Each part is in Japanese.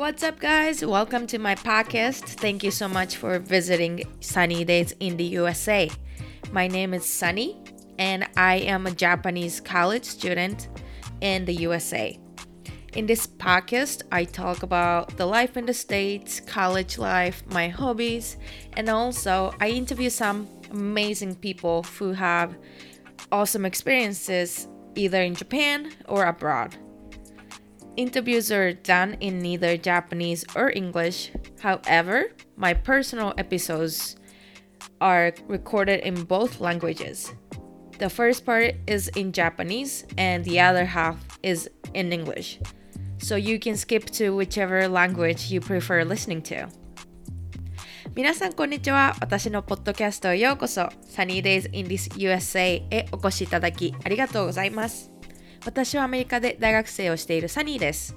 What's up, guys? Welcome to my podcast. Thank you so much for visiting Sunny Days in the USA. My name is Sunny, and I am a Japanese college student in the USA. In this podcast, I talk about the life in the States, college life, my hobbies, and also I interview some amazing people who have awesome experiences either in Japan or abroad. Interviews are done in neither Japanese or English. However, my personal episodes are recorded in both languages. The first part is in Japanese and the other half is in English. So you can skip to whichever language you prefer listening to. 皆さんこんにちは。私のポッドキャストへようこそ。Sunny Days in this USA へお越しいただきありがとうございます。 私はアメリカで大学生をしているサニーです。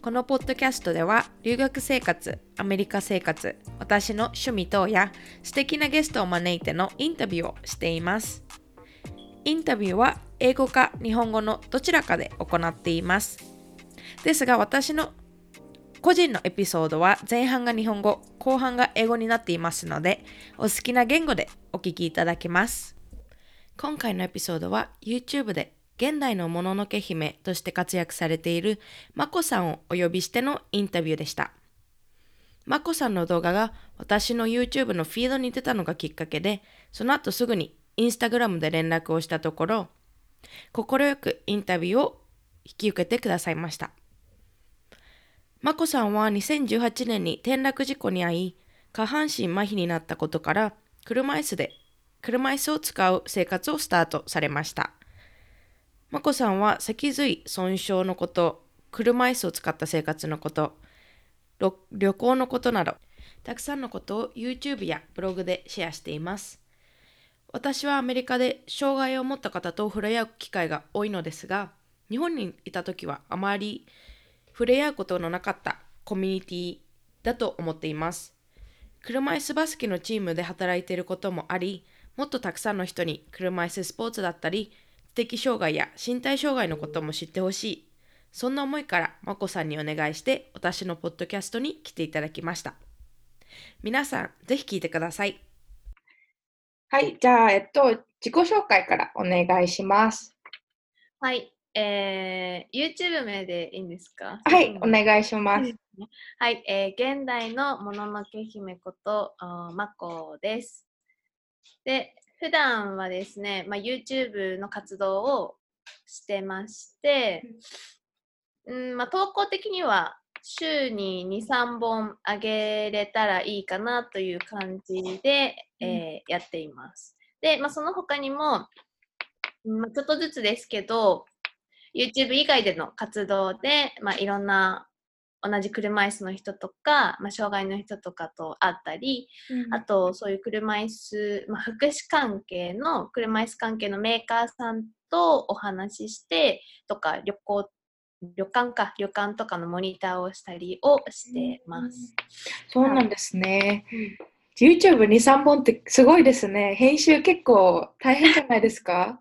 このポッドキャストでは留学生活、アメリカ生活、私の趣味等や素敵なゲストを招いてのインタビューをしています。インタビューは英語か日本語のどちらかで行っています。ですが私の個人のエピソードは前半が日本語、後半が英語になっていますので、お好きな言語でお聞きいただけます。今回のエピソードは YouTube で現代のもののけ姫として活躍されているまこさんをお呼びしてのインタビューでした。まこさんの動画が私の YouTube のフィードに出たのがきっかけで、その後すぐに Instagram で連絡をしたところ、快くインタビューを引き受けてくださいました。まこさんは2018年に転落事故に遭い、下半身麻痺になったことから、車椅子で、車椅子を使う生活をスタートされました。まこさんは脊髄損傷のこと、車椅子を使った生活のこと、旅行のことなど、たくさんのことを YouTube やブログでシェアしています。私はアメリカで障害を持った方と触れ合う機会が多いのですが、日本にいた時はあまり触れ合うことのなかったコミュニティだと思っています。車椅子バスケのチームで働いていることもあり、もっとたくさんの人に車椅子スポーツだったり、的障害や身体障害のことも知ってほしい。そんな思いからまこさんにお願いして私のポッドキャストに来ていただきました。皆さん、ぜひ聞いてください。はい、じゃあ、えっと、自己紹介からお願いします。はい、えー、YouTube 名でいいんですか？はい、お願いします。はい、えー、現代のもののけ姫こと、まこです。で、普段はですね、まあ、YouTube の活動をしてまして、うんまあ、投稿的には週に2、3本あげれたらいいかなという感じで、えー、やっています。で、まあ、その他にも、まあ、ちょっとずつですけど、YouTube 以外での活動で、まあ、いろんな同じ車椅子の人とか、まあ、障害の人とかと会ったり、うん、あとそういう車椅子、まあ、福祉関係の車椅子関係のメーカーさんとお話ししてとか旅行旅館か旅館とかのモニターをしたりをしてます。うん、そうなんですね。YouTube2、3本ってすごいですね。編集結構大変じゃないですか？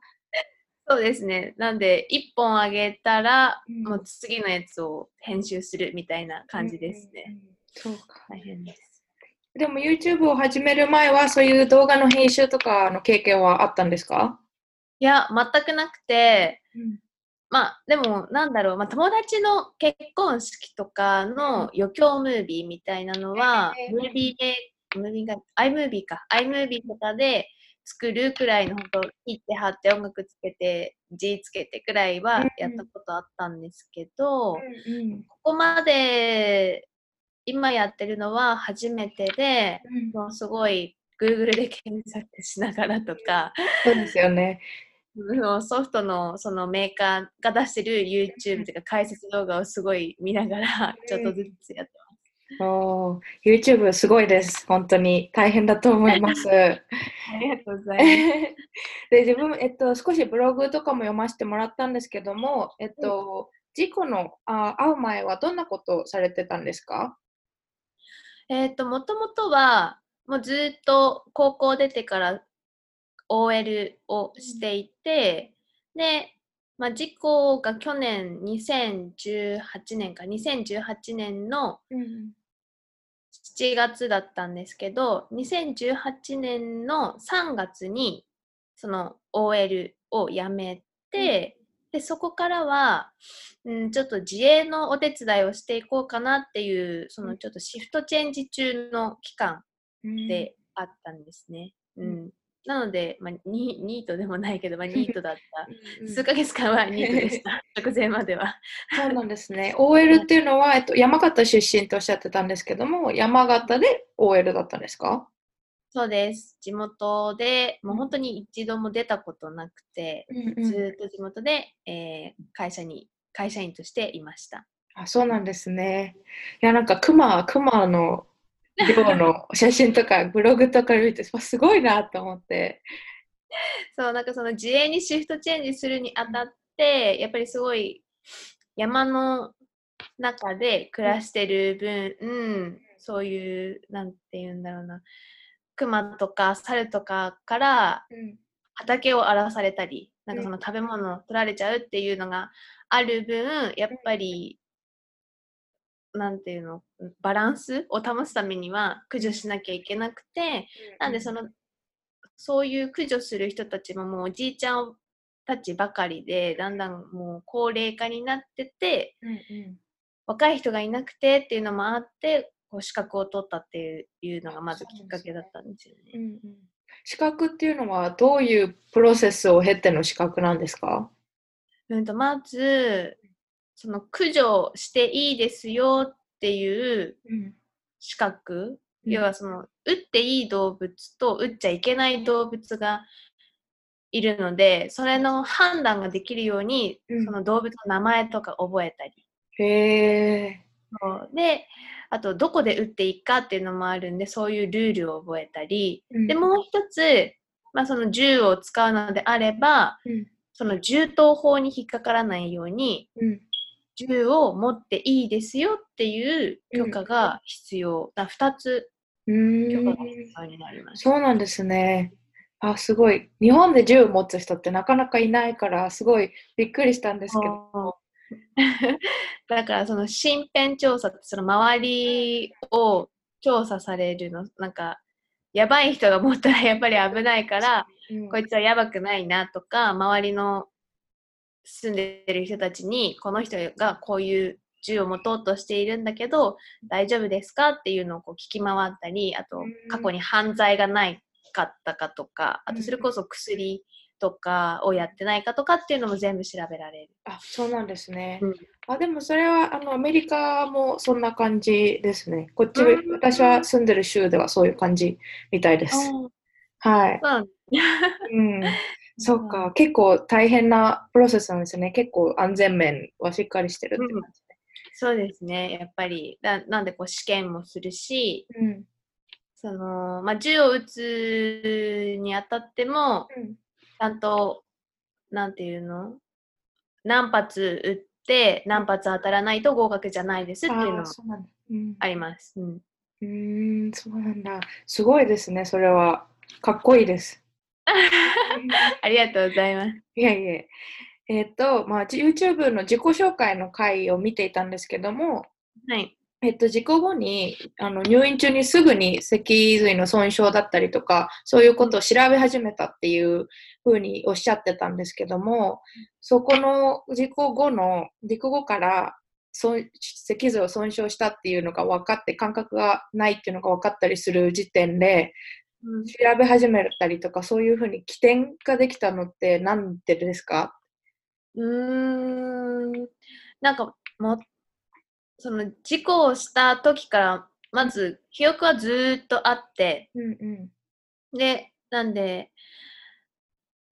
そうですね。なんで、1本あげたら、うん、もう次のやつを編集するみたいな感じですね。うんうん、そうか。大変です。でも YouTube を始める前は、そういう動画の編集とかの経験はあったんですか？いや、全くなくて、まあ、でも、なんだろう、まあ、友達の結婚式とかの余興ムービーみたいなのは、ムービーで、ムービーが、iMovie か、iMovie とかで、作るくらいの本当切って貼って音楽つけて字つけてくらいはやったことあったんですけど、うんうん、ここまで今やってるのは初めてで、うん、もうすごい Google で検索しながらとか。そうですよね。ソフトのそのメーカーが出してる YouTube とか解説動画をすごい見ながらちょっとずつやって。お YouTube すごいです。本当に大変だと思います。ありがとうございます。で自分、えっと、少しブログとかも読ませてもらったんですけども、えっと、事故のあ会う前はどんなことをされてたんですか？えっと、もともとは、もうずっと高校出てから OL をしていて、で、まあ、事故が去年2018年か2018年のうん7月だったんですけど2018年の3月にその OL を辞めて、でそこからは、うん、ちょっと自営のお手伝いをしていこうかなっていうそのちょっとシフトチェンジ中の期間うんであったんですね。ううんん、なので、まあ、ニニートでもないけど、まあ、ニートだった。うん数ヶ月間はニートでした。直前までは。そうなんですね。OL っていうのは、えっと、山形出身とおっしゃってたんですけども、山形で OL だったんですか？そうです。地元でもう本当に一度も出たことなくて、うんずーっと地元で、えー会社に会社員としていました。あ、そうなんですね。いや、なんか、熊、熊の量の写真とか、ブログとか見て、わすごいなと思って。そう、なんかその自営にシフトチェンジするにあたって、やっぱりすごい山の中で暮らしてる分、うん、そういう、なんて言うんだろうな、熊とか猿とかからうん。畑を荒らされたり、なんかその食べ物を取られちゃうっていうのがある分、やっぱり、なんていうの、バランスを保つためには駆除しなきゃいけなくて、なんでその、そういう駆除する人たちももうおじいちゃんたちばかりで、だんだんもう高齢化になってて、うんうん。若い人がいなくてっていうのもあって、こう資格を取ったっていうのがまずきっかけだったんですよね。うんうん。資格っていうのは、どういうプロセスを経ての資格なんですか？うんとまず、その駆除していいですよっていううん資格、うん。要はその、撃っていい動物と撃っちゃいけない動物がいるので、それの判断ができるように、うん。その動物の名前とか覚えたり。へで、あと、どこで撃っていいかっていうのもあるんで、そういうルールを覚えたり、うん。で、もう一つ、まあ、その銃を使うのであれば、うん。その銃刀法に引っかからないように、うん銃を持っていいですよっていう許可が必要。だ2つう許可が必要になります。そうなんですね。あ、すごい。日本で銃を持つ人ってなかなかいないから、すごいびっくりしたんですけど。だからその身辺調査ってその周りを調査されるのなんかやばい人が持ったらやっぱり危ないから、うんこいつはやばくないなとか周りの住んでる人たちにこの人がこういう銃を持とうとしているんだけど大丈夫ですかっていうのをこう聞き回ったりあとうん過去に犯罪がないかったかとかあうんとそれこそ薬とかをやってないかとかっていうのも全部調べられる。あ、そうなんですね。うんあ、でもそれはあのアメリカもそんな感じですね。こっち、うん私は住んでる州ではそういう感じみたいです。はい。うん。そうか。結構大変なプロセスなんですね。結構安全面はしっかりしてるって感じそうですね、やっぱり。だなんでこう試験もするし、うん。そのまあ、銃を撃つにあたっても、うんちゃんと、なんていうの？何発撃って何発当たらないと合格じゃないですっていうのもあります。うん、うーん、そうなんだ。すごいですね、それは。かっこいいです。ありがとうございます。いやいや。えっと、まあ、YouTube の自己紹介の回を見ていたんですけども、はい。えっと、事故後にあの入院中にすぐに脊髄の損傷だったりとか、そういうことを調べ始めたっていうふうにおっしゃってたんですけども、そこの事故後の、事故後から損脊髄を損傷したっていうのが分かって、感覚がないっていうのが分かったりする時点で、うん調べ始めたりとか、そういうふうに起点ができたのってなんでですか？うーん。なんかもうその事故をした時からまず記憶はずーっとあって。うんうん。でなんで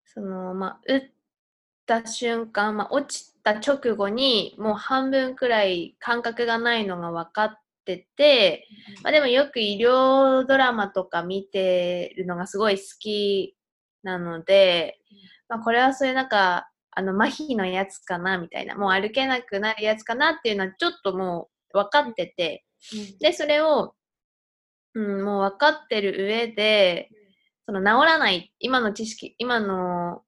そのまあ打った瞬間、まあ、落ちた直後にもう半分くらい感覚がないのが分かってて、まあ、でもよく医療ドラマとか見てるのがすごい好きなので、まあ、これはそういうなんかあの麻痺のやつかなみたいなもう歩けなくなるやつかなっていうのはちょっともう分かっててでそれを、うん、もう分かってる上でその治らない今の知識今の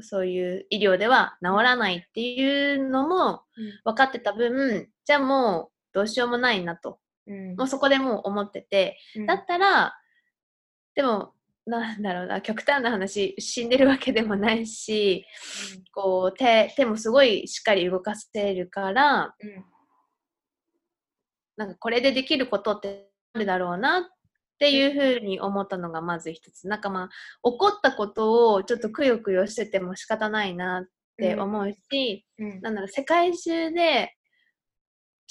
そういう医療では治らないっていうのも分かってた分、じゃあもうどうしようもないなと。うん。もうそこでもう思ってて、うん。だったら、でも、なんだろうな、極端な話、死んでるわけでもないし、こう手手もすごいしっかり動かせるから、うん。なんかこれでできることってあるだろうなっていうふうに思ったのがまず一つ。なんかまあ、起こったことをちょっとくよくよしてても仕方ないなって思うし、うん。なんだろう、世界中で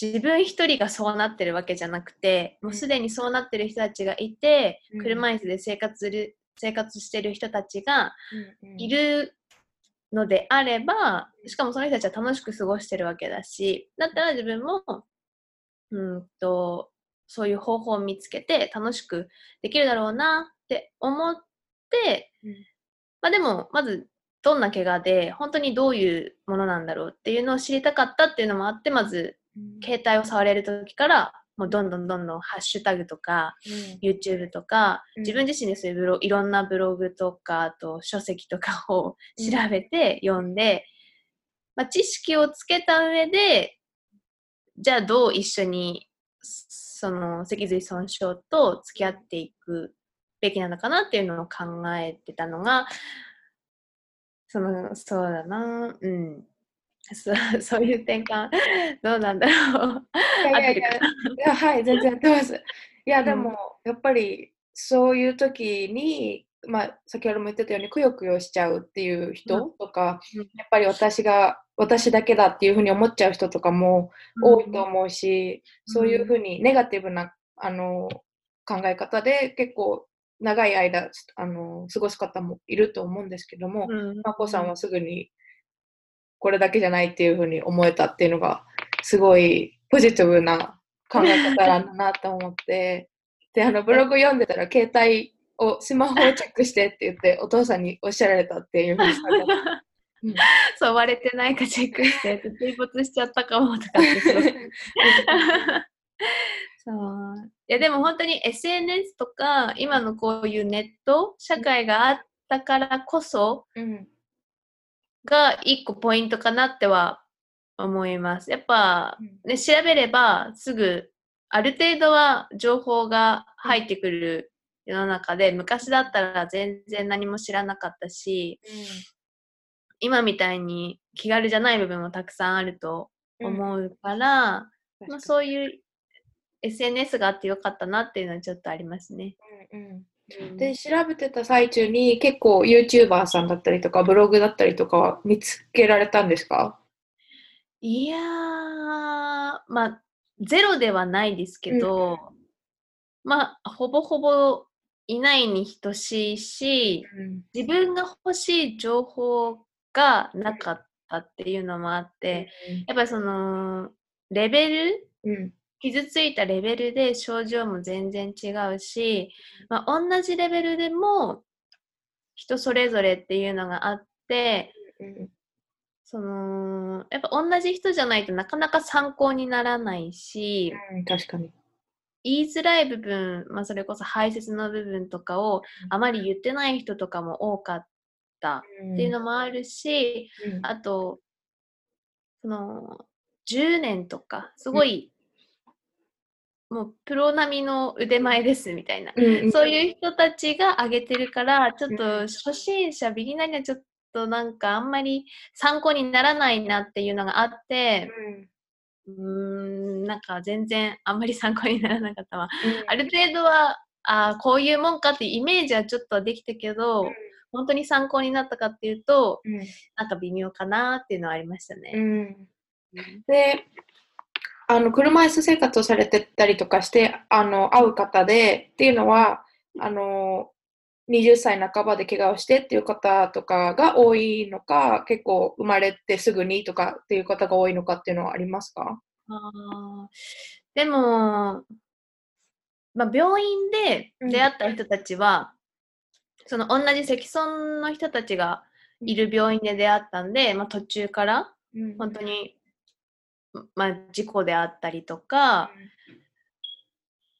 自分一人がそうなってるわけじゃなくて、もうすでにそうなってる人たちがいて、うん。車椅子で生活する生活してる人たちがうん。いるのであれば、しかもその人たちは楽しく過ごしてるわけだし、だったら自分も、うんと、そういう方法を見つけて楽しくできるだろうなって思って、うん。まあでも、まず、どんな怪我で、本当にどういうものなんだろうっていうのを知りたかったっていうのもあって、まず、携帯を触れる時から、もうどんどんどんどんハッシュタグとか、YouTube とか、うん。自分自身でそういうブロいろんなブログとか、あと書籍とかを調べて読んで、まあ、知識をつけた上で、じゃあどう一緒にその脊髄損傷と付き合っていくべきなのかなっていうのを考えてたのが、その、そうだな、うん。そ そういう転換、どうなんだろう。いやいやいやいやはい、全然やってます。いや、うん。でも、やっぱりそういう時に、まあ、先ほども言ってたように、くよくよしちゃうっていう人とか、うん。やっぱり私が、私だけだっていうふうに思っちゃう人とかも多いと思うし、そういうふうにネガティブなあの考え方で結構長い間あの過ごす方もいると思うんですけども、うん。まこさんはすぐにこれだけじゃないっていうふうに思えたっていうのがすごいポジティブな考え方なんだなと思って。であのブログ読んでたら携帯をスマホをチェックしてって言ってお父さんにおっしゃられたっていうふうにうん そう割れてないかチェックして水没しちゃったかもとか そう。いやでも本当に SNS とか今のこういうネット社会があったからこそうんが一個ポイントかなっては思います。やっぱ、うん。ね、調べればすぐある程度は情報が入ってくる世の中で昔だったら全然何も知らなかったし今みたいに気軽じゃない部分もたくさんあると思うから、まあ、そういう SNS があってよかったなっていうのはちょっとありますね。うんうんうんで調べてた最中に結構 YouTuber さんだったりとかブログだったりとかは見つけられたんですか？いやー、まあ、ゼロではないですけど、まあ、ほぼほぼいないに等しいし、自分が欲しい情報がなかったっていうのもあって、やっぱりその、レベルうん傷ついたレベルで症状も全然違うし、まあ、同じレベルでも人それぞれっていうのがあって、うんその、やっぱ同じ人じゃないとなかなか参考にならないし、うん確かに。言いづらい部分、まあ、それこそ排泄の部分とかをあまり言ってない人とかも多かったっていうのもあるし、うん。あと、その、10年とか、すごい、もうプロ並みの腕前ですみたいな、うんそういう人たちが上げてるから、ちょっうんと初心者、ビギナーにはちょっとなんかあんまり参考にならないなっていうのがあって、うーん、なんか全然あんまり参考にならなかったわ。ある程度は、あーこういうもんかっていうイメージはちょっとはできたけど、本当に参考になったかっていうと、うん。なんか微妙かなっていうのはありましたうね。ん。であの車椅子生活をされてたりとかしてあの会う方でっていうのはあの20歳半ばで怪我をしてっていう方とかが多いのか結構生まれてすぐにとかっていう方が多いのかっていうのはありますか？あー。でも、まあ、病院で出会った人たちは、その同じ積損の人たちがいる病院で出会ったんで、まあ、途中から本当に、まあ、事故であったりとか、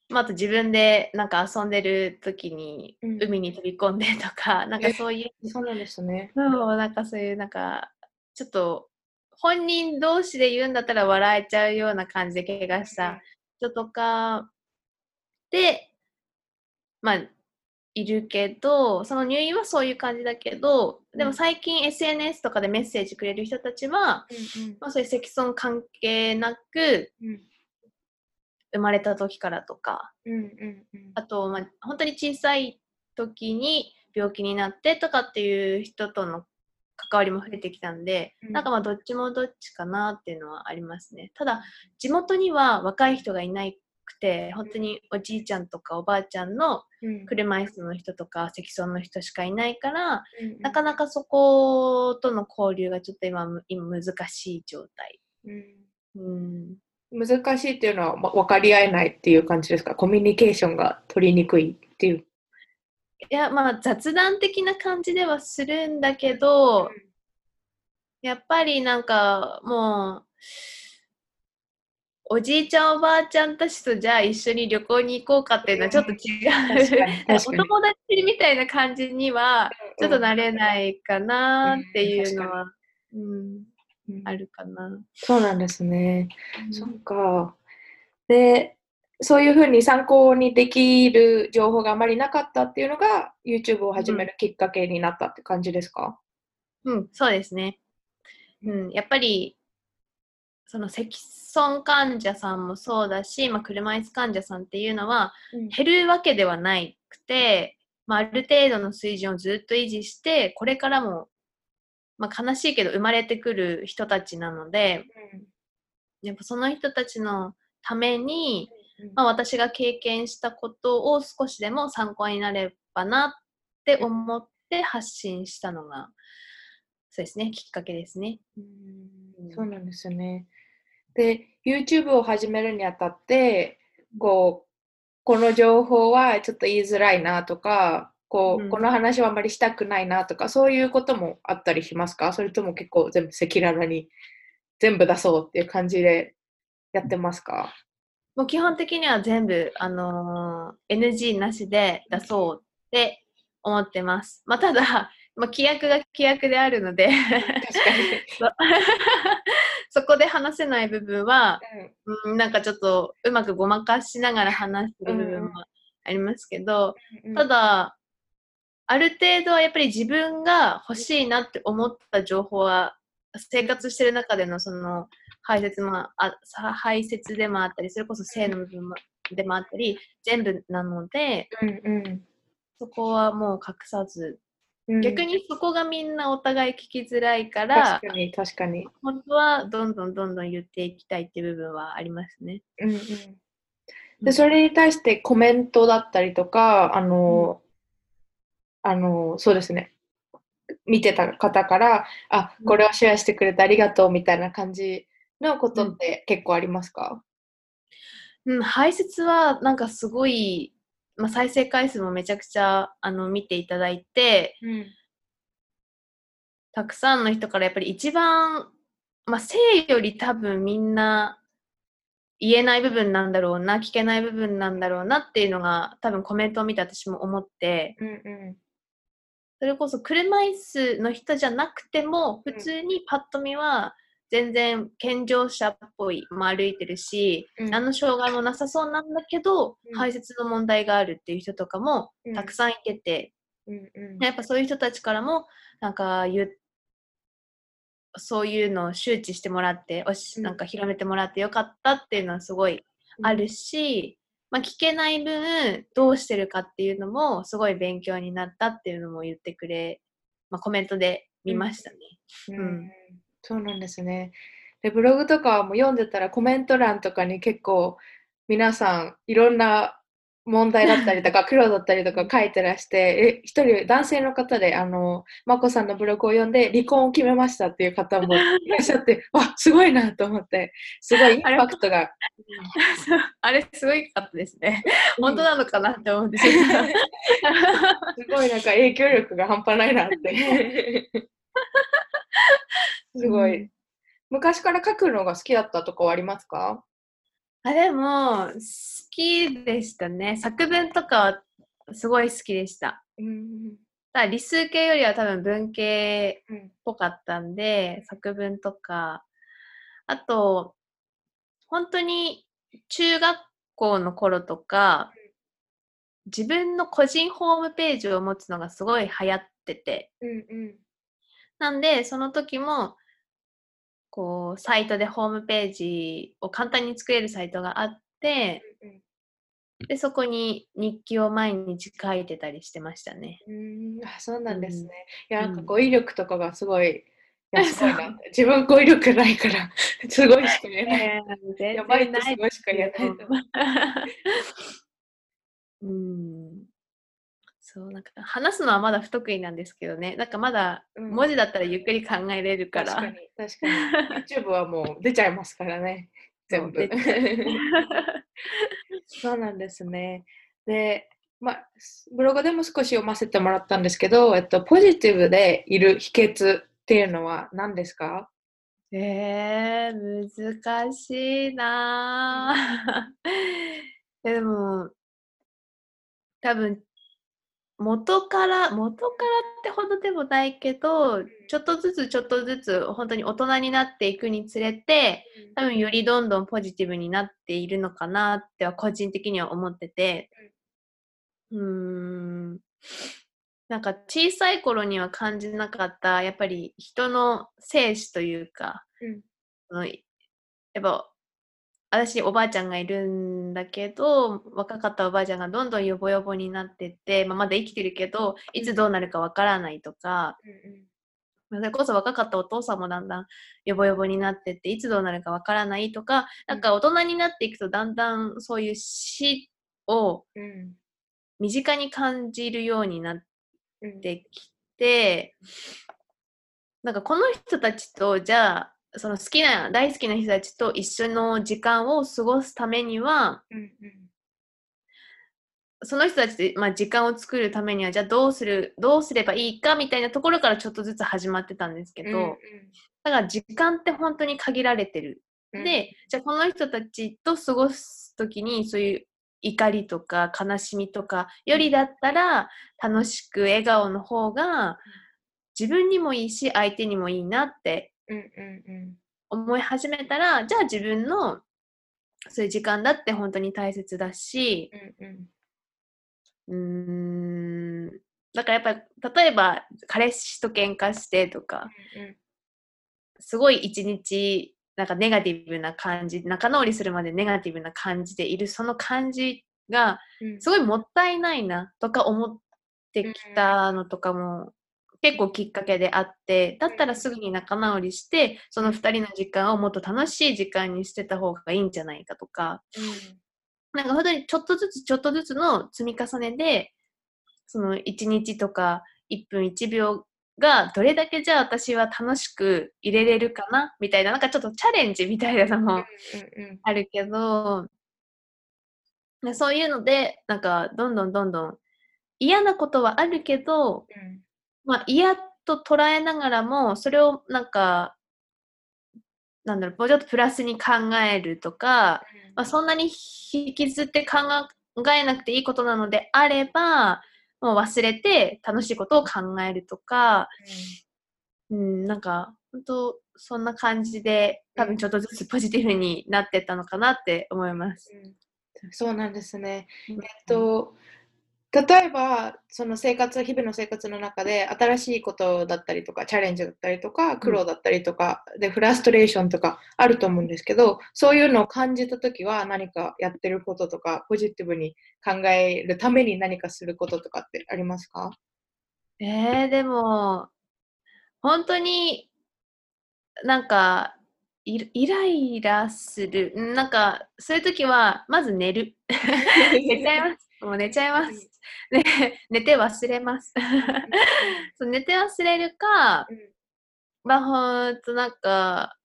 まあ、あと自分でなんか遊んでる時にうん。海に飛び込んでとか、なんかそういう、そうなんですね。そうなんかそういうなんか、ちょっと本人同士で言うんだったら笑えちゃうような感じで怪我した人とかで、まあ、いるけど、その入院はそういう感じだけど、でも最近 SNS とかでメッセージくれる人たちは、うんまあ、そういう積損関係なく、うん。生まれた時からとか、うんうんうん。あと、まあ、本当に小さい時に病気になってとかっていう人との関わりも増えてきたんで、うん。なんかまあどっちもどっちかなっていうのはありますね。ただ、地元には若い人がいなくて、本当におじいちゃんとかおばあちゃんのうん。車椅子の人とか積損の人しかいないから、うんなかなかそことの交流がちょっと今む今難しい状態。うん。うん、難しいっていうのはま分かり合えないっていう感じですか？コミュニケーションが取りにくいっていう。いや、まあ雑談的な感じではするんだけど、やっぱりなんかもう、おじいちゃんおばあちゃんたちとじゃあ一緒に旅行に行こうかっていうのはちょっと違う。お友達みたいな感じにはちょっと慣れないかなっていうのは、うん、うんあるかな。そうなんですね。そっか。で、そういうふうに参考にできる情報があまりなかったっていうのが YouTube を始めるきっかけになったって感じですか、うん、そうですね。うん、やっぱり、その積損患者さんもそうだし、まあ、車椅子患者さんっていうのは減るわけではなくて、まあ、ある程度の水準をずっと維持して、これからも、まあ、悲しいけど生まれてくる人たちなので、やっぱその人たちのために、まあ、私が経験したことを少しでも参考になればなって思って発信したのが、そうですね、きっかけですね。うんそうなんですよね。で、YouTube を始めるにあたって、こう、この情報はちょっと言いづらいなとか、こう、うんこの話はあんまりしたくないなとか、そういうこともあったりしますか？それとも結構全部赤裸々に全部出そうっていう感じでやってますか？もう基本的には全部、あのー NG なしで出そうって思ってます。まあ、ただ、まあ、規約が規約であるので確かに。そそこで話せない部分は、うん、なんかちょっとうまくごまかしながら話してる部分もありますけど、うんただ、ある程度はやっぱり自分が欲しいなって思った情報は、生活してる中でのその排泄もあさ排泄でもあったり、それこそ性の部分もでもあったり、全部なので、うんそこはもう隠さず、うん、逆にそこがみんなお互い聞きづらいから確、かに確かに。本当はどんどんどんどん言っていきたいっていう部分はありますね。うんうん、でそれに対してコメントだったりとか、あの、あの、そうですね、見てた方から、あ、これをシェアしてくれてありがとうみたいな感じのことって結構ありますか、うん、排泄はなんかすごい、まあ、再生回数もめちゃくちゃあの見ていただいて、うん。たくさんの人からやっぱり一番、まあ、性より多分みんな言えない部分なんだろうな、聞けない部分なんだろうなっていうのが多分コメントを見て私も思って、うんうそれこそ車椅子の人じゃなくても、普通にパッと見は全然健常者っぽい、まあ、歩いてるし、ん。何の障害もなさそうなんだけど、うん。排泄の問題があるっていう人とかもうん。たくさんいてて、うんうん。やっぱそういう人たちからも、なんかそういうのを周知してもらって、おしうん。なんか広めてもらってよかったっていうのはすごいあるし、まあ、聞けない分、どうしてるかっていうのも、すごい勉強になったっていうのも言ってくれ、まあ、コメントで見ましたね。うん。うんそうなんですね。で、ブログとかも読んでたらコメント欄とかに結構皆さんいろんな問題だったりとか苦労だったりとか書いてらして、え、一人男性の方であの、まこさんのブログを読んで離婚を決めましたっていう方もいらっしゃって、あ、すごいなと思って、すごいインパクトが。あれ、すごいかったですね。うん本当なのかなって思って、ちょっすごいなんか影響力が半端ないなって。すごい。昔から書くのが好きだったとかはありますか？あ、でも、好きでしたね。作文とかはすごい好きでした。うん。ただ理数系よりは多分文系うんっぽかったんで、作文とか、あと、本当に中学校の頃とか、自分の個人ホームページを持つのがすごい流行ってて、うんうん。なんで、その時も、こう、サイトでホームページを簡単に作れるサイトがあって、で、そこに日記を毎日書いてたりしてましたね。うん、あそうなんですうんね。いや、なんかうん語彙力とかがすごい、いやすごい。自分語彙力ないから、すごいしか言えない。えー全やばいないすごいしか言えない。うん。そう、なんか話すのはまだ不得意なんですけどね。なんかまだうん文字だったらゆっくり考えれるから。確かに、確かに。YouTube はもう出ちゃいますからね。全部 そうなんですね。で、まあ、ブログでも少し読ませてもらったんですけど、えっと、ポジティブでいる秘訣っていうのは何ですか？えー、難しいな ぁ。でも、多分、元から、元からってほどでもないけど、ちょっとずつちょっとずつ本当に大人になっていくにつれて、多分よりどんどんポジティブになっているのかなっては個人的には思ってて、うーん、なんか小さい頃には感じなかった、やっぱり人の生死というか、うん。やっぱ私おばあちゃんがいるんだけど若かったおばあちゃんがどんどんヨボヨボになってって、まあ、まだ生きてるけどいつどうなるかわからないとか、それこそ若かったお父さんもだんだんヨボヨボになってっていつどうなるかわからないとかなんか大人になっていくとだんだんそういう死をうん。身近に感じるようになっうん。てきてなんかこの人たちとじゃあその好きな大好きな人たちと一緒の時間を過ごすためにはうんうん。その人たちで、まあ、時間を作るためにはじゃあどうするどうすればいいかみたいなところからちょっとずつ始まってたんですけど、だから時間って本当に限られてる。うん。でじゃあこの人たちと過ごす時にそういう怒りとか悲しみとかよりだったら楽しく笑顔の方が自分にもいいし相手にもいいなってうんうんうん。思い始めたらじゃあ自分のそういう時間だって本当に大切だしうんうん。うーんだからやっぱり例えば彼氏と喧嘩してとかうんすごい一日なんかネガティブな感じ仲直りするまでネガティブな感じでいるその感じがうん。すごいもったいないなとか思ってきたのとかも結構きっかけであってだったらすぐに仲直りしてその2人の時間をもっと楽しい時間にしてた方がいいんじゃないかとか。なんか本当にちょっとずつちょっとずつの積み重ねでその1日とか1分1秒がどれだけじゃあ私は楽しく入れれるかなみたいななんかちょっとチャレンジみたいなのもうんうんあるけど、ねそういうので、なんか、どんどんどんどん嫌なことはあるけど、うんまあ、嫌と捉えながらも、それをなんか、なんだろう、もうちょっとプラスに考えるとか、まあ、そんなに引きずって考えなくていいことなのであれば、もう忘れて楽しいことを考えるとか、うん、なんか、本当そんな感じで、多分ちょっとずつポジティブになってったのかなって思います。うん。そうなんですね。えっえっと、例えば、その生活、日々の生活の中で、新しいことだったりとか、チャレンジだったりとか、苦労だったりとか、で、フラストレーションとかあると思うんですけど、そういうのを感じたときは、何かやってることとか、ポジティブに考えるために何かすることとかってありますか？えー、でも、本当になんかイライライラする。うんなんか、そういう時は、まず寝る。寝ちゃいます。もう寝ちゃいます。ね、寝て忘れます。そう寝て忘れるか、まあほんとなんか、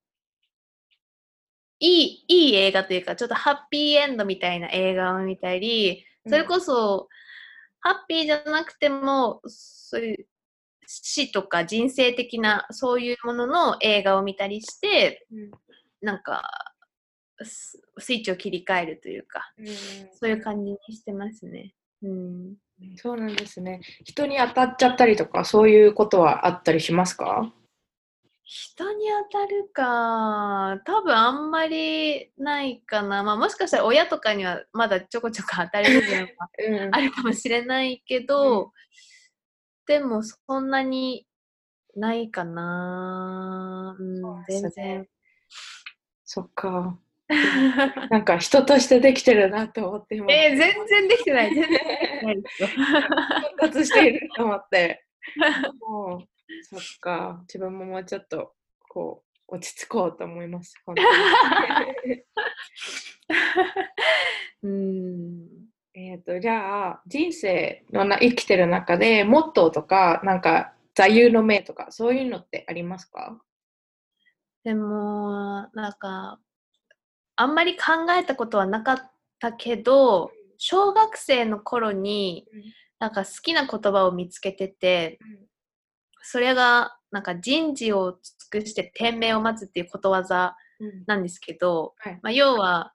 いい、いい映画というか、ちょっとハッピーエンドみたいな映画を見たり、それこそ、ハッピーじゃなくても、そういう死とか人生的なそういうものの映画を見たりして、うん。なんか、ススイッチを切り替えるというか、うんそういう感じにしてますね。うん。そうなんですね。人に当たっちゃったりとか、そういうことはあったりしますか？人に当たるか、多分あんまりないかな。まあもしかしたら親とかにはまだちょこちょこ当たる部分は うんあるかもしれないけど、でもそんなにないかな。うん、全然。そっか。なんか人としてできてるなと思って今、えー、全然できてない。全然できてないですよ。復活していると思って。もう、そっか。自分ももうちょっと、こう、落ち着こうと思います。本当に うん。えっと、じゃあ、人生のな生きてる中で、モットーとか、なんか、座右の銘とか、そういうのってありますか？でも、なんか、あんまり考えたことはなかったけど、小学生の頃に、なんか好きな言葉を見つけてて、それが、なんか人事を尽くして天命を待つっていうことわざうんなんですけど、はいまあ、要は、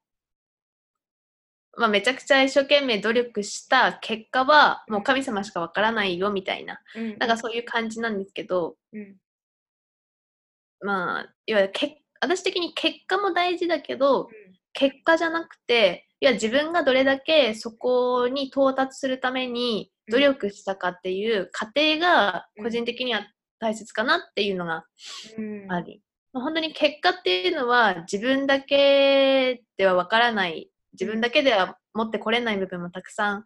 まあ、めちゃくちゃ一生懸命努力した結果は、もう神様しかわからないよみたいな、うん。なんかそういう感じなんですけど、うん。まあ、いわゆるけ私的に結果も大事だけど、結果じゃなくて、いや自分がどれだけそこに到達するために努力したかっていう過程が個人的には大切かなっていうのがうん。あり、まあ本当に結果っていうのは自分だけではわからない自分だけでは持ってこれない部分もたくさん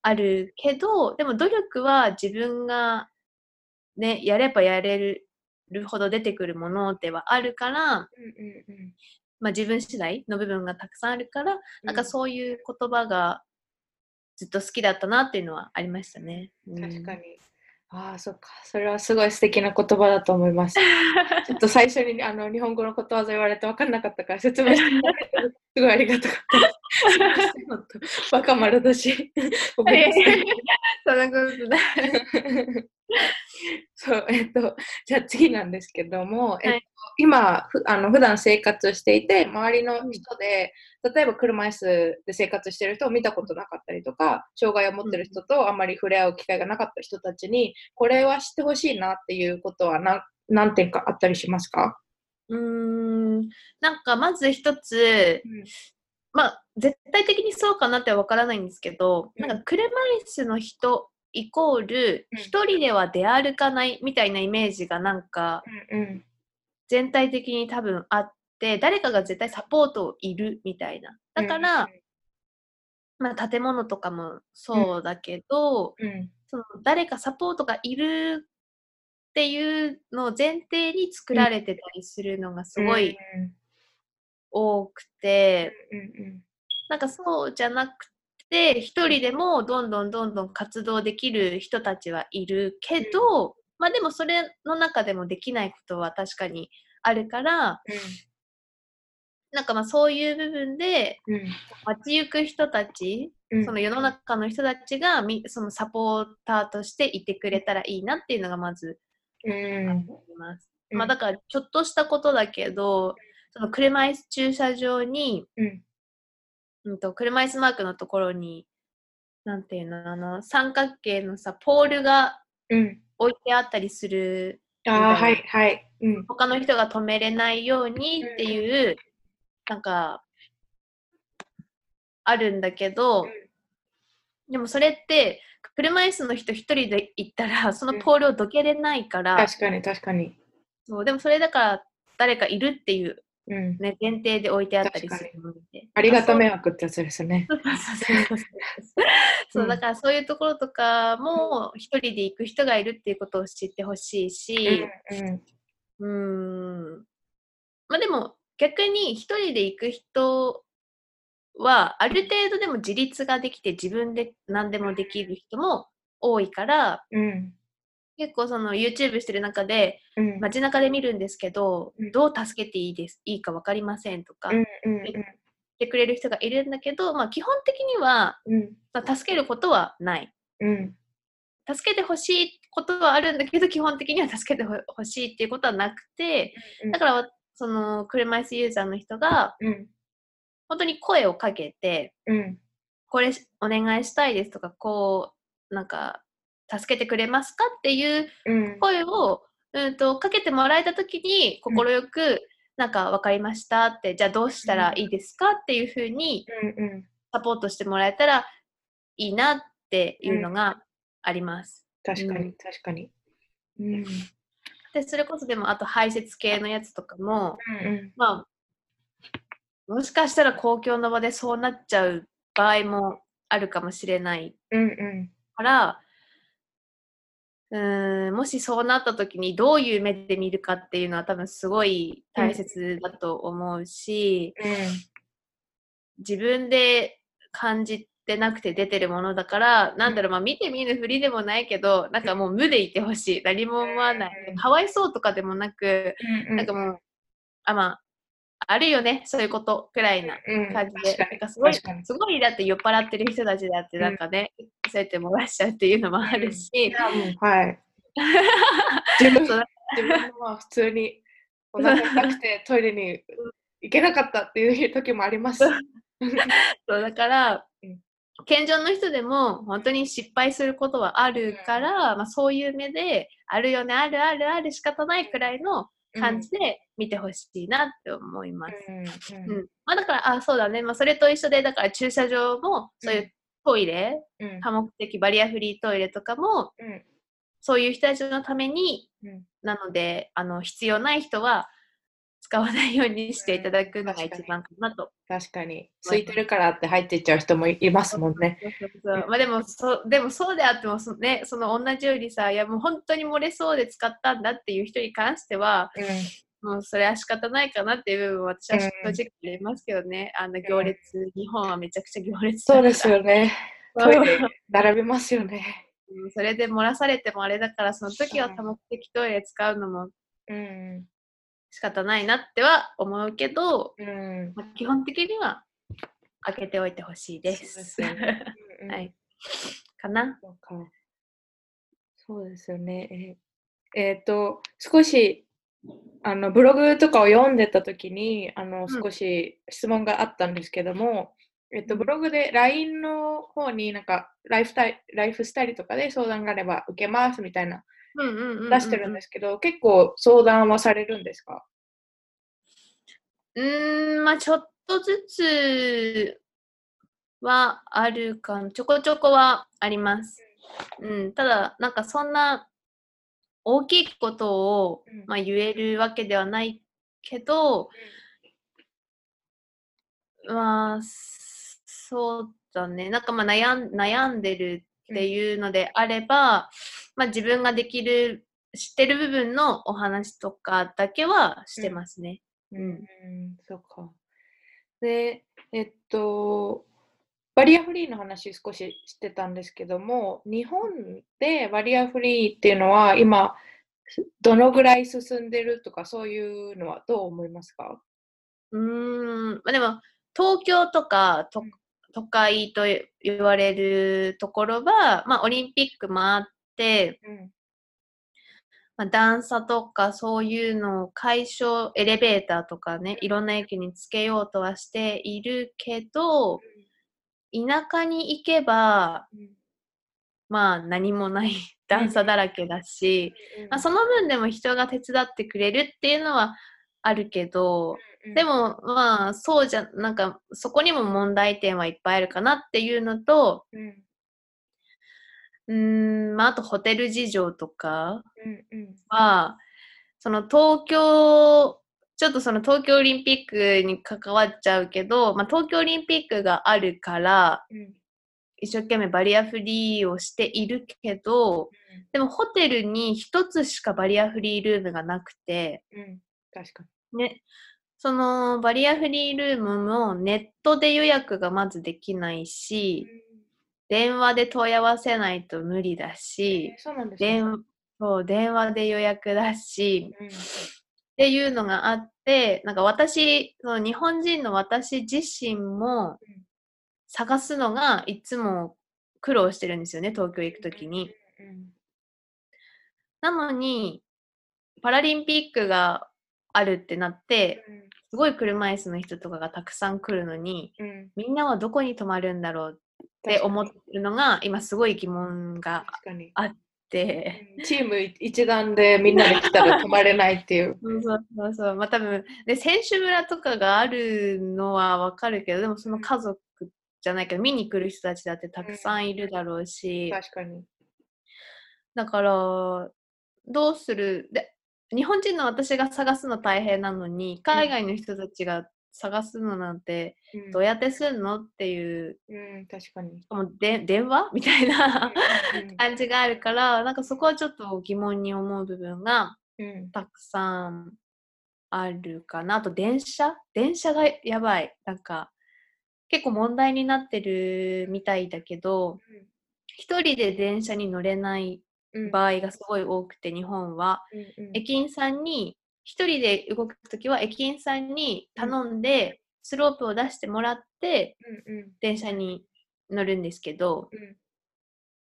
あるけどでも努力は自分がねやればやれるほど出てくるものではあるから、うんうんまあ、自分次第の部分がたくさんあるから、なんかそういう言葉がずっと好きだったなっていうのはありましたね。うん確かに。に。ああ、そっか。それはすごい素敵な言葉だと思います。ちょっと最初にあの日本語のことわざ言われて分かんなかったから説明してもらえてすごいありがたかったバカ丸だし。ごめんなさい。そんなことない。そう、えっと、じゃあ次なんですけども、えっとはい。今、ふあの普段生活していて、周りの人で、例えば車椅子で生活してる人を見たことなかったりとか、障害を持ってる人とあんまり触れ合う機会がなかった人たちに、これは知ってほしいなっていうことは何何点かあったりしますか、うーん。なんかまず一つ、まあ絶対的にそうかなっては分からないんですけど、うんなん。か車椅子の人イコールうん。一人では出歩かないみたいなイメージがなんか全体的に多分あって誰かが絶対サポートいるみたいな。だから、まあ、建物とかもそうだけど、その誰かサポートがいるっていうのを前提に作られてたりするのがすごい多くて、なんかそうじゃなくて一人でもどんどんどんどん活動できる人たちはいるけど、まあでもそれの中でもできないことは確かにあるからなんかまあそういう部分でうん街行く人たちうん。その世の中の人たちがみそのサポーターとしていてくれたらいいなっていうのがまずうん。あります。うん。まあだからちょっとしたことだけど、その車椅子駐車場に、うんうん、と車椅子マークのところに、なんていうの、あの三角形のさ、ポールがうん。置いてあったりする、ああ、はいはい。うん。他の人が止めれないようにっていう、なんか、あるんだけど、でもそれって、車椅子の人一人で行ったら、そのポールをどけれないから、確かに確かに。そうでもそれだから誰かいるっていう、うん。ね、前提で置いてあったりするので。ありがため迷惑ってやつですね。そう。だからそういうところとかも一人で行く人がいるっていうことを知ってほしいし、うんうーん。まあでも逆に一人で行く人はある程度でも自立ができて自分で何でもできる人も多いから。うん結構その YouTube してる中でうん。街中で見るんですけど、うん。どう助けていいですいいか分かりませんとかうん言ってくれる人がいるんだけど、まあ基本的にはうん。まあ助けることはない。うん。助けてほしいことはあるんだけど、基本的には 助けてほしいっていうことはなくて、うん。だから、その車椅子ユーザーの人が、うん。本当に声をかけて、うん。これお願いしたいですとか、こう、なんか、助けてくれますか？っていううん。声を、うん、とかけてもらえた時に快く、なんか分かりましたってじゃあどうしたらいいですかっていうふうにうん。うん。サポートしてもらえたらいいなっていうのがあります。確かに、うん確かに。うん。でそれこそでもあと排泄系のやつとかもうん。まあもしかしたら公共の場でそうなっちゃう場合もあるかもしれないうん。うん。からうーんもしそうなった時にどういう目で見るかっていうのは多分すごい大切だと思うし、自分で感じてなくて出てるものだから、なんだろう、まあ見て見ぬふりでもないけど、なんかもう無でいてほしい。何も思わないうん。かわいそうとかでもなく、うん。なんかもう、あ、まあ、あるよね、そういうことくらいなうん、感じで、確かになんかすごい、すごいだって酔っ払ってる人たちだって、なんかね、そうやって漏らしちゃうっていうのもあるし、うはい。自分 自分もまあ普通にお腹痛くてトイレに行けなかったっていう時もあります。そうだからうん、健常の人でも本当に失敗することはあるから、まあ、そういう目であるよねあるあるある仕方ないくらいの感じで見てほしいなって思います。うんうんまあ、だからあそうだね、まあ、それと一緒でだから駐車場もそういうトイレ、うん。多目的バリアフリートイレとかもうん。そういう人たちのためにうん。なのであの必要ない人は使わないようにしていただくのが一番かなと。確かに。空いてるからって入っていっちゃう人もいますもんね。そうそうそう。まあでもそでもそうであってもそ,、ね、その同じようにさいやもう本当に漏れそうで使ったんだっていう人に関してはもうそれは仕方ないかなっていう部分は私は正直ありますけどね、あの行列、日本はめちゃくちゃ行列。そうですよね。トイレ並びますよね。うんそれで漏らされてもあれだからその時はうん多目的トイレ使うのもうん仕方ないなっては思うけど、うんまあ、基本的には開けておいてほしいで。そうですねうんはい。かな？そうですよね。ええーと、少しあのブログとかを読んでたときにあのん少し質問があったんですけども、えっと、うんブログで LINE の方になんかライフタイライフスタイルとかで相談があれば受けますみたいなうんうんうんうん、出してるんですけど、結構相談はされるんですか？うーん、まあちょっとずつはあるかな、ちょこちょこはあります。うん、ただ、なんかそんな大きいことを、うんまあ、言えるわけではないけど、まあ、そうだね。なんかまあ悩ん悩んでるっていうのであれば、まあ自分ができる、知ってる部分のお話とかだけはしてますね。うん、うん、そうか。で、えっと、バリアフリーの話少ししてたんですけども、日本でバリアフリーっていうのは今、どのぐらい進んでるとか、そういうのはどう思いますか？うーん、まあ、でも東京とか都会と言われるところは、まあ、オリンピックもあって、うん。まあ、段差とかそういうのを解消、エレベーターとかね、いろんな駅につけようとはしているけど、田舎に行けば、まあ何もない段差だらけだし、まあ、その分でも人が手伝ってくれるっていうのはあるけど、でもまあそうじゃ、なんかそこにも問題点はいっぱいあるかなっていうのと、うん、うーん、まああとホテル事情とかうん、うん、は、その東京、ちょっとその東京オリンピックに関わっちゃうけど、まあ東京オリンピックがあるから、うん、一生懸命バリアフリーをしているけど、でもホテルに一つしかバリアフリールームがなくて、うん、確かね、そのバリアフリールームもネットで予約がまずできないし、電話で問い合わせないと無理だに。し、そうなんですね。電そう電話で予約だし、うんっていうのがあって、なんか私、その日本人の私自身もうん探すのがいつも苦労してるんですよね、東京行くときに。うんなのに、パラリンピックがあるってなって、すごい車椅子の人とかがたくさん来るのに、うん。みんなはどこに泊まるんだろうって思ってるのが、今すごい疑問があっ。て。チーム一丸でみんなで来たら泊まれないっていう。そ うそうそうそう。まあ多分、で、選手村とかがあるのはわかるけど、でもその家族じゃないけど、見に来る人たちだってたくさんいるだろうし、確かに。だから、どうする？で、日本人の私が探すの大変なのに、海外の人たちが探すのなんて、うんどうやってするのっていう、うん、確かに。もうで電話？みたいなうん感じがあるから、なんかそこはちょっと疑問に思う部分がうん。たくさんあるかな。あと電車？電車がやばい。なんか結構問題になってるみたいだけど、一人で電車に乗れないうん。場合がすごい多くて、日本は。うんうん駅員さんに、一人で動くときは駅員さんに頼んで、スロープを出してもらって、うんうん。電車に乗るんですけど、うん。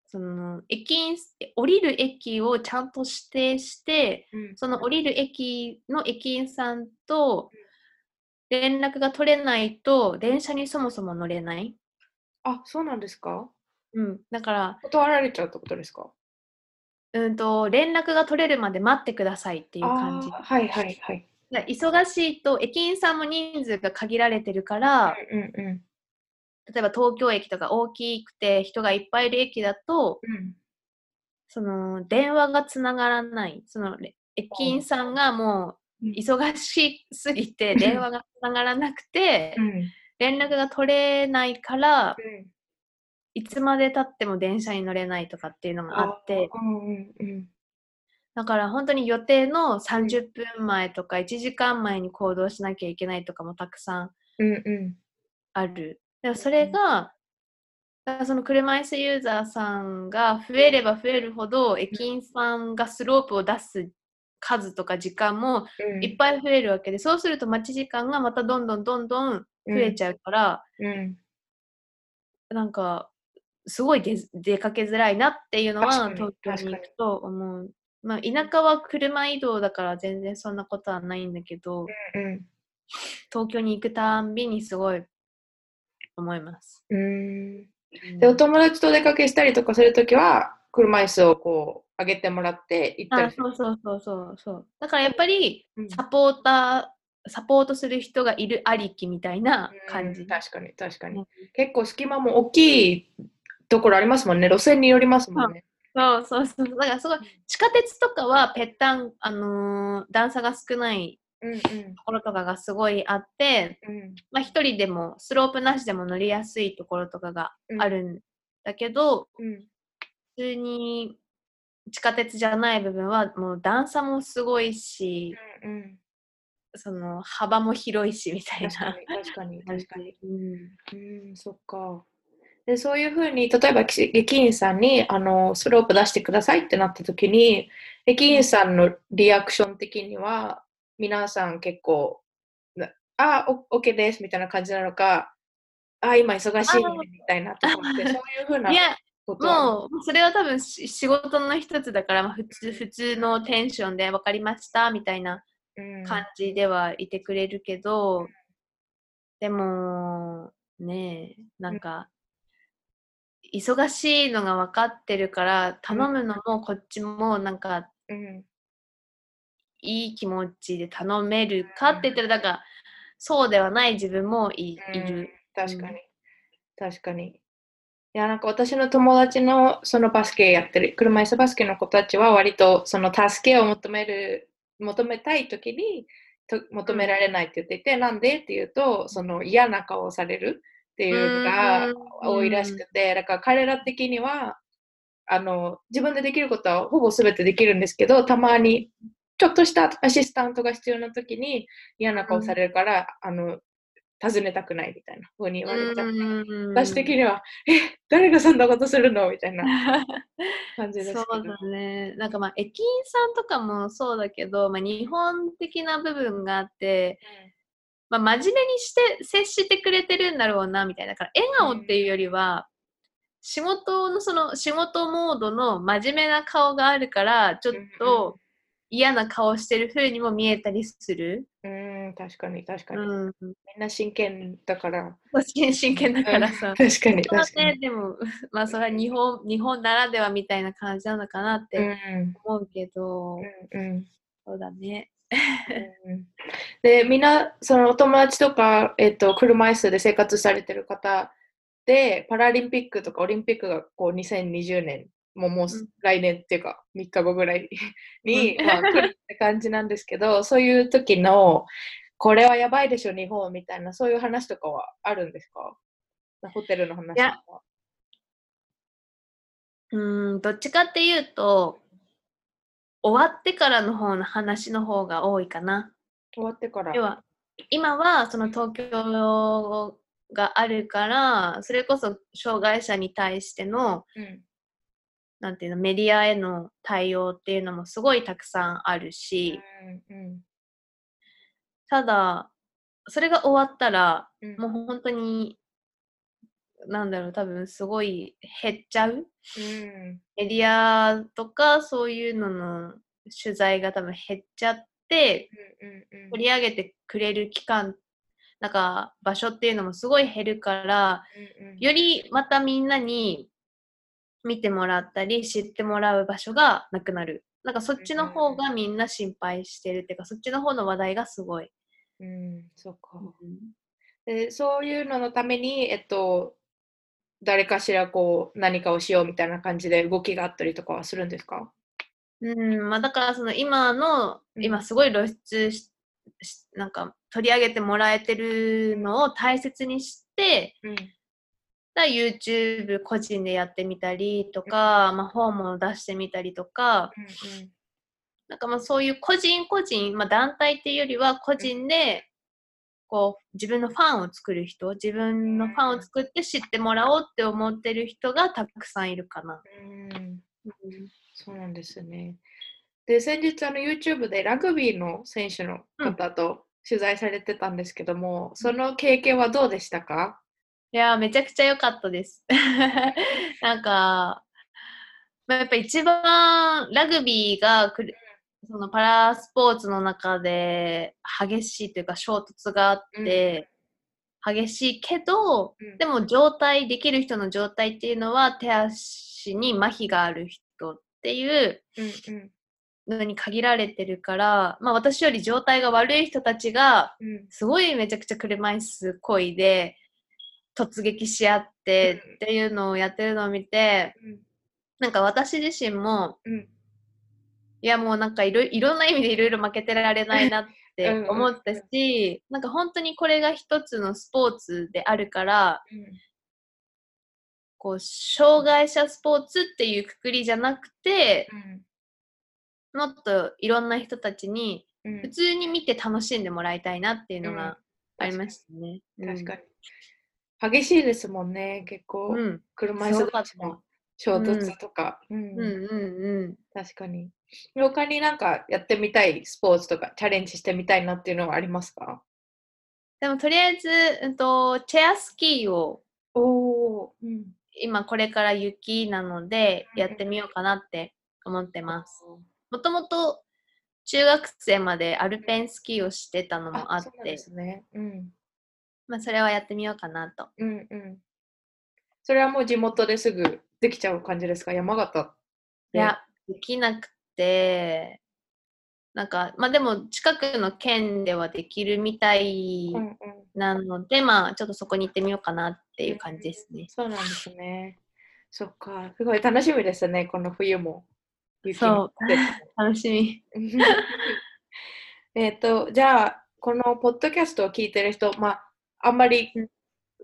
その駅員、降りる駅をちゃんと指定して、うん。その降りる駅の駅員さんと連絡が取れないと、電車にそもそも乗れない。あ、そうなんですか？うん。だから、断られちゃうってことですか？うんと、連絡が取れるまで待ってくださいっていう感じ。はいはいはい。忙しいと、駅員さんも人数が限られてるから、うんうん例えば東京駅とか大きくて人がいっぱいいる駅だと、うん。その電話がつながらない。そのれ駅員さんがもううん忙しすぎて 電話がつながらなくて、うん連絡が取れないから、うんいつまで経っても電車に乗れないとかっていうのがあって、うんうんうん。だから本当に予定の30分前とか1時間前に行動しなきゃいけないとかもたくさんうんうん。ある。でもそれが、その車椅子ユーザーさんが増えれば増えるほど、駅員さんがスロープを出す数とか時間もうん。いっぱい増えるわけで、そうすると待ち時間がまたどんどんどんどん増えちゃうから、うん。なんか、すごい出出かけづらいなっていうのは東京に行くと思う。まあ、田舎は車移動だから全然そんなことはないんだけど、うん東京に行くたんびにすごい思います。うんでお友達とお出かけしたりとかするときは車椅子をこう上げてもらって行ったありそうそうそうそうそう。だからやっぱりうんサポーター、サポートする人がいるありきみたいな感じ。うん確かに確かに、うん結構隙間も大きいところありますもんね。路線によりますもんね、そうそうそう。だからすごい、地下鉄とかはぺったん、あのー段差が少ないうんうん。ところとかがすごいあって、うん。まあ一人でもスロープなしでも乗りやすいところとかがあるんだけど、うん普通に地下鉄じゃない部分はもう段差もすごいし、うんうん。その幅も広いしみたい確かなに確かに確かに。うん。うんそっかでそういうふうに例えばき駅員さんにあのスロープ出してくださいってなった時に駅員さんのリアクション的には皆さん結構なあお OK ですみたいな感じなのかあ今忙しいみたいなところって そういうふうなもう、それは多分し仕事の一つだから、まあ、普通普通のテンションで分かりましたみたいなうん。感じではいてくれるけど、でも、ねえ、なんか、忙しいのが分かってるから、頼むのもこっちもなんか、うん。いい気持ちで頼めるかって言ったら、なん。か、そうではない自分もい,、いる。確かに、確かに。いや、なんか私の友達のそのバスケやってる、車椅子バスケの子たちは割とその助けを求める、求めたいときにと求められないって言っていて、なんでって言うと、その嫌な顔をされるっていうのがうん多いらしくて、だから彼ら的には、あの、自分でできることはほぼ全てできるんですけど、たまにちょっとしたアシスタントが必要な時に嫌な顔されるから、あの、尋ねたくないみたいな風に言われちゃって、うん私的には、え、誰がそんなことするのみたいな 感じです。けど。そうだね。なんかまあ駅員さんとかもそうだけど、まあ、日本的な部分があって、まあ、真面目にして接してくれてるんだろうなみたいな。だから笑顔っていうよりは、仕事のその仕事モードの真面目な顔があるから、ちょっと嫌な顔してる風にも見えたりする。うん、ん、確かに確かに。うん。みんな真剣だから。真真剣だからさ。確かに確かに。ね、でも、まあそれは日本、日本ならではみたいな感じなのかなっうんて思うけど、うんうんそうだね。うん。でみんなそのお友達とか、えっと車椅子で生活されてる方でパラリンピックとかオリンピックがこう2020年もうもううん。来年っていうか3日後ぐらいに、うん。まあ、来るって感じなんですけどそういう時のこれはやばいでしょ日本みたいなそういう話とかはあるんですか？ホテルの話とか。うん、どっちかっていうと、終わってからの方の話の方が多いかな。終わってから。要は、今はその東京があるから、それこそ障害者に対しての、うん。なんていうの、メディアへの対応っていうのもすごいたくさんあるし、うんうん。ただ、それが終わったら、うん。もう本当に、なんだろう、多分すごい減っちゃう。うんメディアとかそういうのの取材が多分減っちゃって、うんうん取り上げてくれる期間、なんか場所っていうのもすごい減るから、うんうんよりまたみんなに見てもらったり知ってもらう場所がなくなる。なんかそっちの方がみんな心配してるっていうか、そっちの方の話題がすごい。うん、そうか。うんでそういうののために、えっと、誰かしらこう何かをしようみたいな感じで動きがあったりとかはするんですか？うん、まあだからその今の、うん。今すごい露出し、しなんか取り上げてもらえてるのを大切にして、うん。だ YouTube 個人でやってみたりとか、まあ本も出してみたりとか、なんかまあそういう個人個人、まあ団体っていうよりは個人で、こう自分のファンを作る人、自分のファンを作って知ってもらおうって思ってる人がたくさんいるかな。うんうんそうなんですね。で、先日あの YouTube でラグビーの選手の方と取材されてたんですけども、その経験はどうでしたか？いやー、めちゃくちゃ良かったです。なんか、まあ、やっぱ一番ラグビーがくるそのパラスポーツの中で激しいというか衝突があって、激しいけど、うん。でも状態、できる人の状態っていうのは手足に麻痺がある人っていううんうんのに限られてるから、まあ私より状態が悪い人たちがうん。すごいめちゃくちゃ車椅子こいで突撃し合ってうんっていうのをやってるのを見て、なんか私自身も、うんいやもうなんかいろいろんな意味でいろいろ負けてられないなってうんうん思ったし、なんか本当にこれが一つのスポーツであるから、こう、障害者スポーツっていうくくりじゃなくて、もっといろんな人たちにうん普通に見て楽しんでもらいたいなっていうのうんがありましたね。確かに。激しいですもんね、結構。うん。うん。車椅子同士の衝突とか。うんうんうんうん。確かに。他になんかやってみたいスポーツとかチャレンジしてみたいなっていうのはありますか？でもとりあえず、うんと、チェアスキーをおお、うん、今これから雪なのでうんやってみようかなって思ってます。もともと中学生までアルペンスキーをしてたのもあって。うん。まあそれはやってみようかなと。うんうん。それはもう地元ですぐできちゃう感じですか？山形いや、できなくて、なんか、まあでも近くの県ではできるみたいうんうん。なので、まあちょっとそこに行ってみようかなっていう感じですね。そうなんですね。そっか。すごい楽しみですね、この冬も。雪そう 楽しみ。えっと、じゃあ、このポッドキャストを聞いてる人、まあ、あんまりうん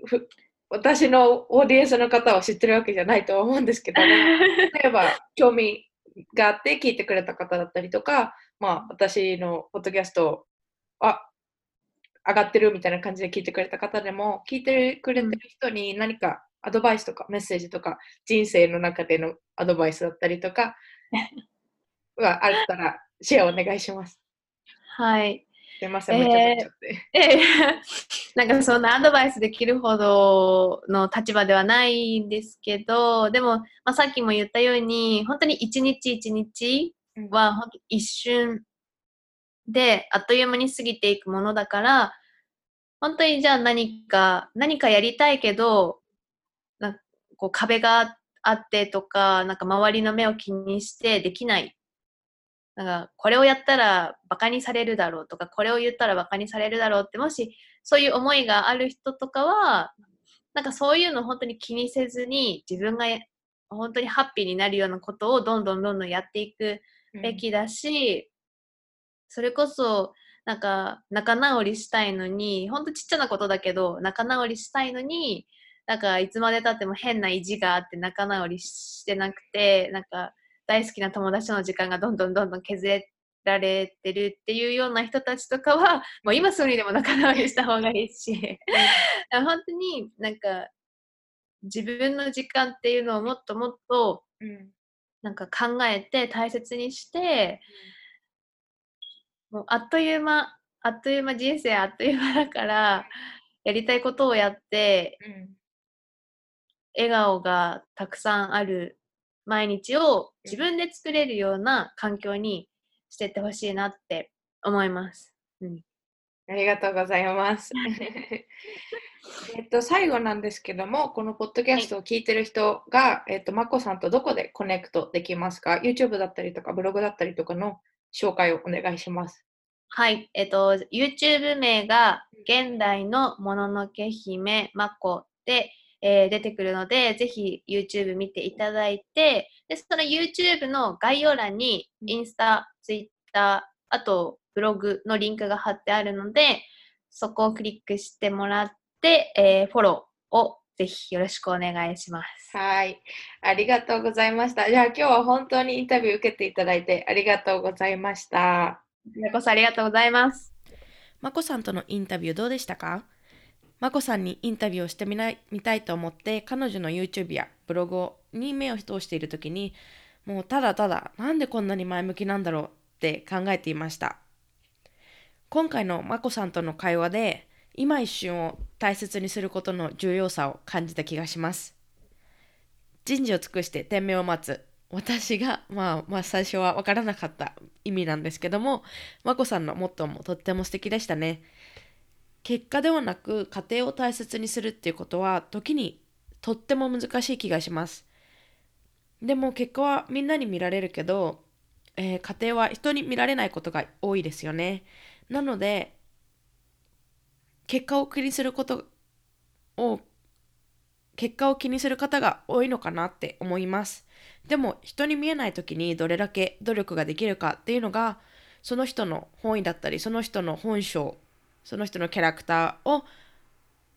ふ私のオーディエンスの方は知ってるわけじゃないとは思うんですけども、例えば興味があって聞いてくれた方だったりとか、まあ、私のポッドキャストあ上がってるみたいな感じで聞いてくれた方でも聞いてくれてる人に何かアドバイスとかメッセージとか人生の中でのアドバイスだったりとかはあったらシェアお願いします。はい。すいません、めっちゃなっちゃって。ええ なんかそんなアドバイスできるほどの立場ではないんですけど、でも、まあ、さっきも言ったように、本当に一日一日は本当一瞬で、あっという間に過ぎていくものだから、本当にじゃあ何か、何かやりたいけど、なんかこう壁があってとか、なんか周りの目を気にしてできない。なんかこれをやったらバカにされるだろうとか、これを言ったらバカにされるだろうって、もしそういう思いがある人とかは、なんかそういうの本当に気にせずに自分が本当にハッピーになるようなことをどんどんどんどんやっていくべきだし、それこそなんか仲直りしたいのに、ほんとちっちゃなことだけど、仲直りしたいのに、なんかいつまでたっても変な意地があって仲直りしてなくて、なんか大好きな友達との時間がどんどんどんどん削られてるっていうような人たちとかは、もう今すぐにでも仲直りした方がいいし、本当になんか自分の時間っていうのをもっともっとうん。なんか考えて大切にして、もうあっという間、あっという間人生あっという間だから、やりたいことをやって、うん。笑顔がたくさんある毎日を自分で作れるような環境にしてってほしいなって思います。うん、ありがとうございます。えっと、最後なんですけども、このポッドキャストを聞いてる人が、えっと、まこさんとどこでコネクトできますか ?YouTube だったりとか、ブログだったりとかの紹介をお願いします。はい、えっと、YouTube 名が現代のもののけ姫まこで、えー出てくるので、ぜひ YouTube 見ていただいて、で、その YouTube の概要欄にインスタ、Twitter、あとブログのリンクが貼ってあるので、そこをクリックしてもらって、えーフォローをぜひよろしくお願いします。はい。ありがとうございました。じゃあ今日は本当にインタビュー受けていただいてありがとうございました。こちらこそありがとうございます。まこさんとのインタビューどうでしたか？まこさんにインタビューをしてみないみたいと思って彼女の YouTube やブログに目を通している時にもうただただなんでこんなに前向きなんだろうって考えていました。今回のまこさんとの会話で今一瞬を大切にすることの重要さを感じた気がします。人事を尽くして天命を待つ。私が、まあ、まあ最初は分からなかった意味なんですけどもまこさんのモットーもとっても素敵でしたね。結果ではなく家庭を大切にするっていうことは時にとっても難しい気がします。でも結果はみんなに見られるけど、えー家庭は人に見られないことが多いですよね。なので結果を気にすることを結果を気にする方が多いのかなって思います。でも人に見えない時にどれだけ努力ができるかっていうのがその人の本意だったりその人の本性その人のキャラクターを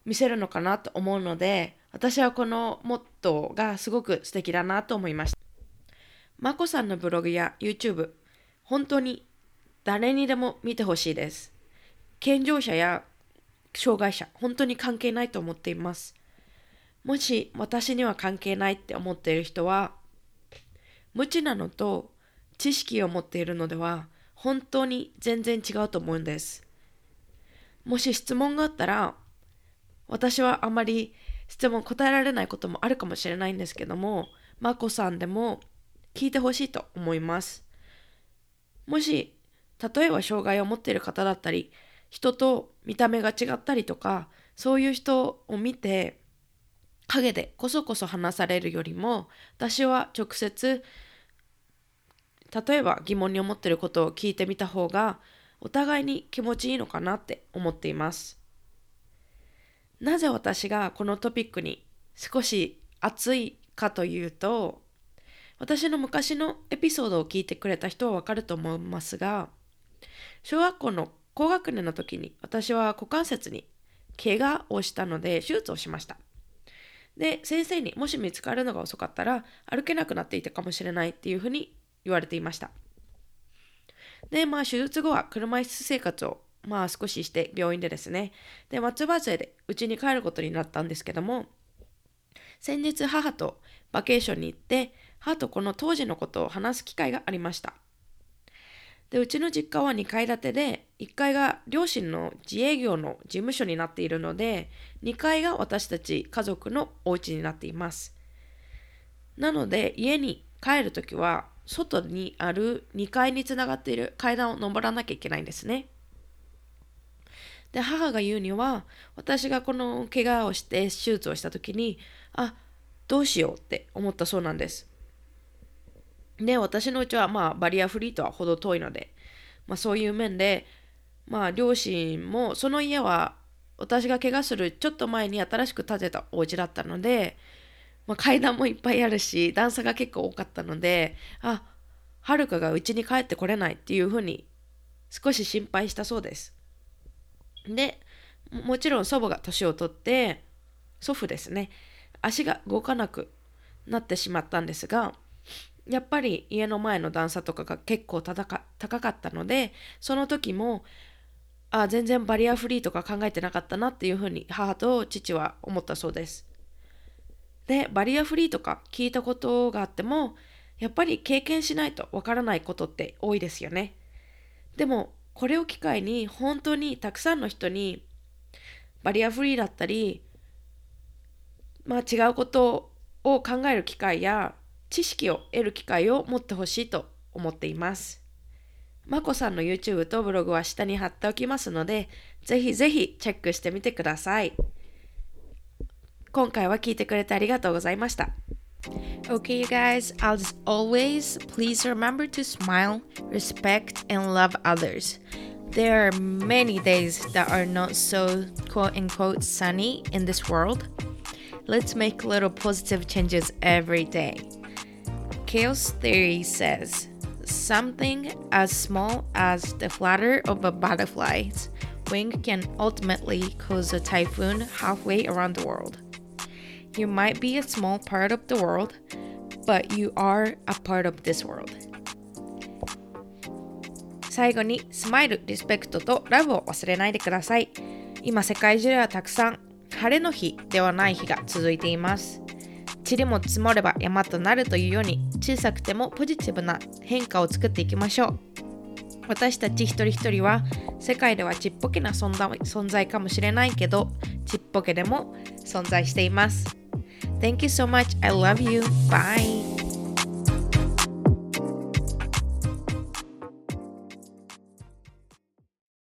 見せるのかなと思うので私はこのモットーがすごく素敵だなと思いました。まこさんのブログや YouTube 本当に誰にでも見てほしいです。健常者や障害者本当に関係ないと思っています。もし私には関係ないって思っている人は無知なのと知識を持っているのでは本当に全然違うと思うんです。もし質問があったら私はあまり質問答えられないこともあるかもしれないんですけどもまこさんでも聞いてほしいと思います。もし例えば障害を持っている方だったり人と見た目が違ったりとかそういう人を見て陰でこそこそ話されるよりも私は直接例えば疑問に思っていることを聞いてみた方がお互いに気持ちいいのかなって思っています。なぜ私がこのトピックに少し熱いかというと私の昔のエピソードを聞いてくれた人はわかると思いますが小学校の高学年の時に私は股関節に怪我をしたので手術をしました。で先生にもし見つかるのが遅かったら歩けなくなっていたかもしれないっていうふうに言われていました。でまあ手術後は車椅子生活をまあ少しして病院でですね。で松葉杖で家に帰ることになったんですけども先日母とバケーションに行って母とこの当時のことを話す機会がありました。でうちの実家は2階建てで1階が両親の自営業の事務所になっているので2階が私たち家族のお家になっています。なので家に帰るときは外にある2階につながっている階段を登らなきゃいけないんですね。で母が言うには私がこの怪我をして手術をした時にあどうしようって思ったそうなんです。で私のうちはまあバリアフリーとは程遠いので、まあ、そういう面でまあ両親もその家は私が怪我するちょっと前に新しく建てたお家だったので、まあ、階段もいっぱいあるし段差が結構多かったのであはるかがうちに帰ってこれないっていうふうに少し心配したそうです。でもちろん祖母が年を取って祖父ですね足が動かなくなってしまったんですがやっぱり家の前の段差とかが結構高かったのでその時もあ全然バリアフリーとか考えてなかったなっていうふうに母と父は思ったそうです。でバリアフリーとか聞いたことがあってもやっぱり経験しないとわからないことって多いですよね。でもこれを機会に本当にたくさんの人にバリアフリーだったりまあ違うことを考える機会や知識を得る機会を持ってほしいと思っています。まこさんの YouTube とブログは下に貼っておきますので、ぜひぜひチェックしてみてください。今回は聞いてくれてありがとうございました。Okay, you guys, as always, please remember to smile, respect, and love others. There are many days that are not so quote unquote sunny in this world. Let's make little positive changes every day. Chaos theory says something as small as the flutter of a butterfly's wing can ultimately cause a typhoon halfway around the world. You might be a small part of the world, but you are a part of this world. 最後にスマイル、リスペクトとラブを忘れないでください。今世界中ではたくさん晴れの日ではない日が続いています。塵も積もれば山となるというように小さくてもポジティブな変化を作っていきましょう私たち一人一人は世界ではちっぽけな存在かもしれないけどちっぽけでも存在しています Thank you so much. I love you. Bye.